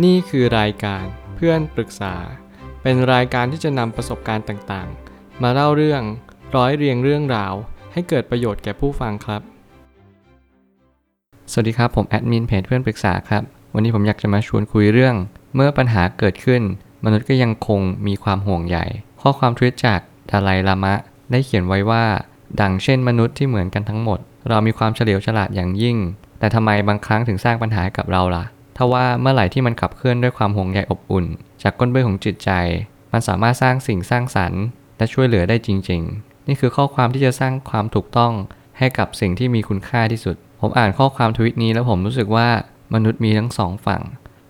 นี่คือรายการเพื่อนปรึกษา เป็นรายการที่จะนำประสบการณ์ต่างๆ มาเล่าเรื่องร้อยเรียงเรื่องราว ให้เกิดประโยชน์แก่ผู้ฟังครับ สวัสดีครับผมแอดมินเพจเพื่อนปรึกษาครับ วันนี้ผมอยากจะมาชวนคุยเรื่อง เมื่อปัญหาเกิดขึ้น มนุษย์ก็ยังคงมีความห่วงใยข้อความทวิตจากดาไลลามะ ได้เขียนไว้ว่า ดังเช่นมนุษย์ที่เหมือนกันทั้งหมด เรามีความเฉลียวฉลาดอย่างยิ่ง แต่ทำไมบางครั้งถึงสร้างปัญหากับเราล่ะ ทว่าเมื่อไหร่ที่มันขับเคลื่อนด้วยความห่วงใยอบอุ่น จากก้นเบื้องของจิตใจ มันสามารถสร้างสิ่งสร้างสรรค์ และช่วยเหลือได้จริง ๆ นี่คือข้อความที่จะสร้างความถูกต้องให้กับสิ่งที่มีคุณค่าที่สุด ผมอ่านข้อความทวิตนี้แล้วผมรู้สึกว่ามนุษย์มีทั้งสองฝั่ง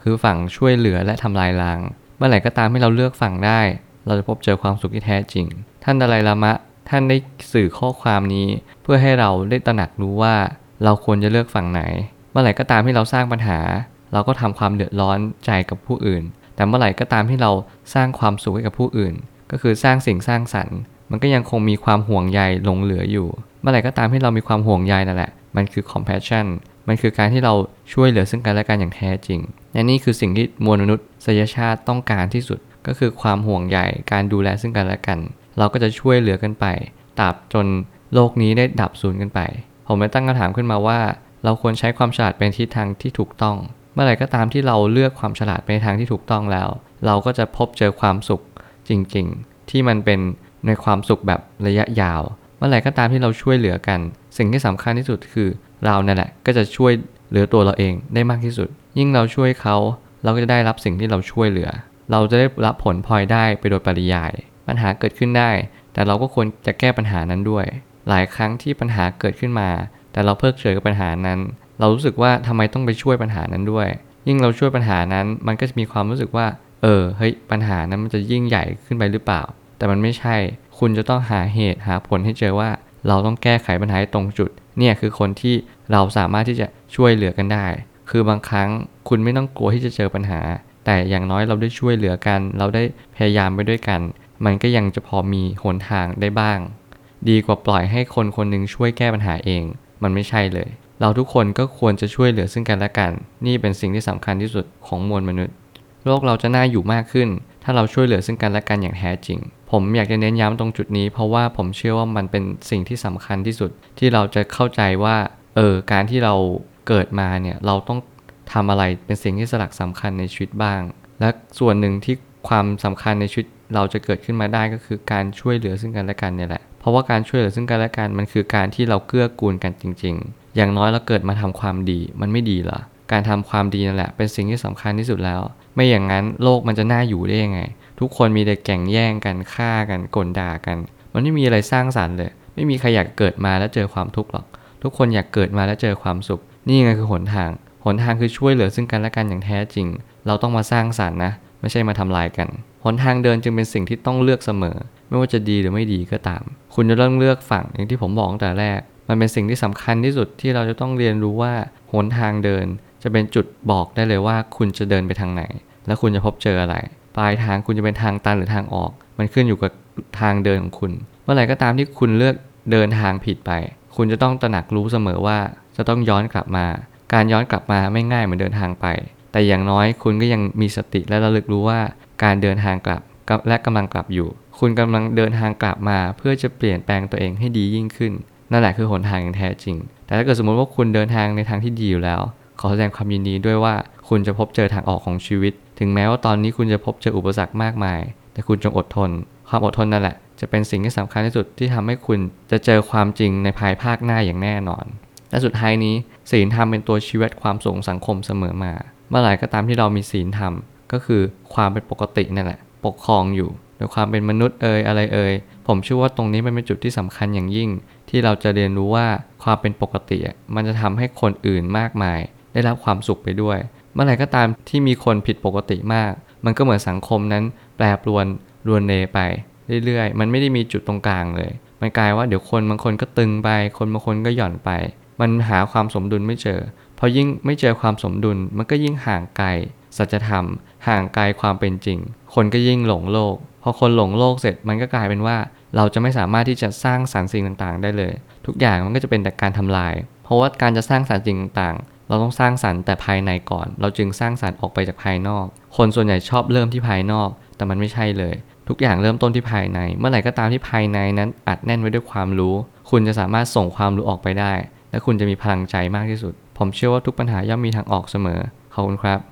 คือฝั่งช่วยเหลือและทำลายล้าง เมื่อไหร่ก็ตามที่เราเลือกฝั่งได้ เราจะพบเจอความสุขที่แท้จริง ท่านดาไลลามะ ท่านได้สื่อข้อความนี้ เพื่อให้เราได้ตระหนักรู้ว่า เราควรจะเลือกฝั่งไหน เมื่อไหร่ก็ตามที่เราสร้างปัญหา เราก็ทำความเดือดร้อนใจกับผู้อื่น แต่เมื่อไหร่ก็ตามที่เราสร้างความสุขให้กับผู้อื่น ก็คือสร้างสิ่งสร้างสรรค์ มันก็ยังคงมีความห่วงใยหลงเหลืออยู่ เมื่อไหร่ก็ตามที่เรามีความห่วงใยนั่นแหละ มันคือ compassion มันคือการที่เราช่วยเหลือซึ่งกันและกันอย่างแท้จริงและนี่คือสิ่งที่มวลมนุษยชาติต้องการที่สุด ก็คือความห่วงใยการดูแลซึ่งกันและกัน เราก็จะช่วยเหลือกันไปตราบจนโลกนี้ได้ดับสูญกันไป ผมเลยตั้งคำถามขึ้นมาว่า เราควรใช้ความฉลาดเป็นทิศทางที่ถูกต้อง เมื่อไหร่ก็ตามที่เราเลือกความฉลาดไปในทางที่ถูกต้องแล้ว เราก็จะพบเจอความสุขจริง ๆ ที่มันเป็นในความสุขแบบระยะยาว เมื่อไหร่ก็ตามที่เราช่วยเหลือกัน สิ่งที่สำคัญที่สุดคือเรานั่นแหละก็จะช่วยเหลือตัวเราเองได้มากที่สุด ยิ่งเราช่วยเขาเราก็จะได้รับสิ่งที่เราช่วยเหลือ เราจะได้รับผลพลอยได้ไปโดยปริยาย ปัญหาเกิดขึ้นได้ แต่เราก็ควรจะแก้ปัญหานั้นด้วย หลายครั้งที่ปัญหาเกิดขึ้นมา แต่เราเพิกเฉยกับปัญหานั้น เรารู้สึกว่าทำไมต้องไปช่วยปัญหานั้นด้วย ยิ่งเราช่วยปัญหานั้น มันก็จะมีความรู้สึกว่า เออ เฮ้ย ปัญหานั้นมันจะยิ่งใหญ่ขึ้นไปหรือเปล่า แต่มันไม่ใช่ คุณจะต้องหาเหตุหาผลให้เจอว่า เราต้องแก้ไขปัญหาตรงจุด เนี่ยคือคนที่เราสามารถที่จะช่วยเหลือกันได้ คือบางครั้งคุณไม่ต้องกลัวที่จะเจอปัญหา แต่อย่างน้อยเราได้ช่วยเหลือกัน เราได้พยายามไปด้วยกัน มันก็ยังจะพอมีหนทางได้บ้าง ดีกว่าปล่อยให้คนคนหนึ่งช่วยแก้ปัญหาเอง มันไม่ใช่เลย เราทุกคนก็ควรจะช่วยเหลือซึ่งกันและกัน นี่เป็นสิ่งที่สำคัญที่สุดของมวลมนุษย์ โลกเราจะน่าอยู่มากขึ้น ถ้าเราช่วยเหลือซึ่งกันและกันอย่างแท้จริง ผมอยากจะเน้นย้ำตรงจุดนี้ เพราะว่าผมเชื่อว่ามันเป็นสิ่งที่สำคัญที่สุด ที่เราจะเข้าใจว่า เออ การที่เราเกิดมาเนี่ย เราต้องทำอะไรเป็นสิ่งที่สลักสำคัญในชีวิตบ้าง และส่วนหนึ่งที่ความสำคัญในชีวิตเราจะเกิดขึ้นมาได้ก็คือการช่วยเหลือซึ่งกันและกันเนี่ยแหละ เพราะว่าการช่วยเหลือซึ่งกันและกันมันคือการที่เราเกื้อกูลกันจริง อย่างน้อยเราเกิดมาทำความดี มันไม่ดีหรอ การทำความดีนั่นแหละ เป็นสิ่งที่สำคัญที่สุดแล้ว ไม่อย่างนั้นโลกมันจะน่าอยู่ได้ยังไง ทุกคนมีแต่แข่งแย่งกันฆ่ากันกลด่ากัน มันไม่มีอะไรสร้างสรรค์เลย ไม่มีใครอยากเกิดมาแล้วเจอความทุกข์หรอก ทุกคนอยากเกิดมาแล้วเจอความสุข นี่ไงคือหนทาง หนทางคือช่วยเหลือซึ่งกันและกันอย่างแท้จริง เราต้องมาสร้างสรรค์นะ ไม่ใช่มาทำลายกัน หนทางเดินจึงเป็นสิ่งที่ต้องเลือกเสมอ ไม่ว่าจะดีหรือไม่ดีก็ตาม คุณจะต้องเลือกฝั่งอย่างที่ผมบอกตั้งแต่แรก มันเป็นสิ่งที่สำคัญที่สุดที่เราจะต้องเรียนรู้ว่าหนทางเดิน จะเป็นจุดบอกได้เลยว่าคุณจะเดินไปทางไหน และคุณจะพบเจออะไร ปลายทางคุณจะเป็นทางตันหรือทางออก มันขึ้นอยู่กับทางเดินของคุณ เมื่อไหร่ก็ตามที่คุณเลือกเดินทางผิดไป คุณจะต้องตระหนักรู้เสมอว่าจะต้องย้อนกลับมา การย้อนกลับมาไม่ง่ายเหมือนเดินทางไป แต่อย่างน้อยคุณก็ยังมีสติและระลึกรู้ว่าการเดินทางกลับและกำลังกลับอยู่ คุณกำลังเดินทางกลับมาเพื่อจะเปลี่ยนแปลงตัวเองให้ดียิ่งขึ้น นั่นแหละคือหนทางอย่างแท้จริง แต่ถ้าเกิดสมมติว่าคุณเดินทางในทางที่ดีอยู่แล้ว ขอแสดงความยินดีด้วยว่าคุณจะพบเจอทางออกของชีวิต ถึงแม้ว่าตอนนี้คุณจะพบเจออุปสรรคมากมาย แต่คุณจงอดทน ความอดทนนั่นแหละ จะเป็นสิ่งที่สำคัญที่สุดที่ทำให้คุณจะเจอความจริงในภายภาคหน้าอย่างแน่นอน และสุดท้ายนี้ศีลธรรมเป็นตัวชีวิตความสูงสังคมเสมอมา เมื่อไหร่ก็ตามที่เรามีศีลธรรมก็คือความเป็นปกตินั่นแหละ ปกครองอยู่ โดยความเป็นมนุษย์เอ่ยอะไรเอ่ยผมเชื่อว่าตรงนี้มันเป็นจุดที่สำคัญอย่างยิ่ง ที่เราจะเรียนรู้ว่าความเป็นปกติ มันจะทำให้คนอื่นมากมาย ได้รับความสุขไปด้วย เมื่อไหร่ก็ตามที่มีคนผิดปกติมาก มันก็เหมือนสังคมนั้นแปรปรวนรวนเนไปเรื่อยๆ มันไม่ได้มีจุดตรงกลางเลย มันกลายว่าเดี๋ยวคนบางคนก็ตึงไป คนบางคนก็หย่อนไป มันหาความสมดุลไม่เจอพอยิ่งไม่เจอความสมดุลมันก็ยิ่งห่างไกลสัจธรรม ห่างไกลความเป็นจริง คนก็ยิ่งหลงโลกพอคนหลงโลกเสร็จมันก็กลายเป็นว่า เราจะไม่สามารถที่จะสร้างสรรค์สิ่งต่างๆ ได้เลย ทุกอย่างมันก็จะเป็นแต่การทำลาย เพราะว่าการจะสร้างสรรค์สิ่งต่างๆ เราต้องสร้างสรรค์แต่ภายในก่อน เราจึงสร้างสรรค์ออกไปจากภายนอก คนส่วนใหญ่ชอบเริ่มที่ภายนอก แต่มันไม่ใช่เลย ทุกอย่างเริ่มต้นที่ภายใน เมื่อไหร่ก็ตามที่ภายในนั้นอัดแน่นไว้ด้วยความรู้ คุณจะสามารถส่งความรู้ออกไปได้ และคุณจะมีพลังใจมากที่สุด ผมเชื่อว่าทุกปัญหาย่อมมีทางออกเสมอขอบคุณครับ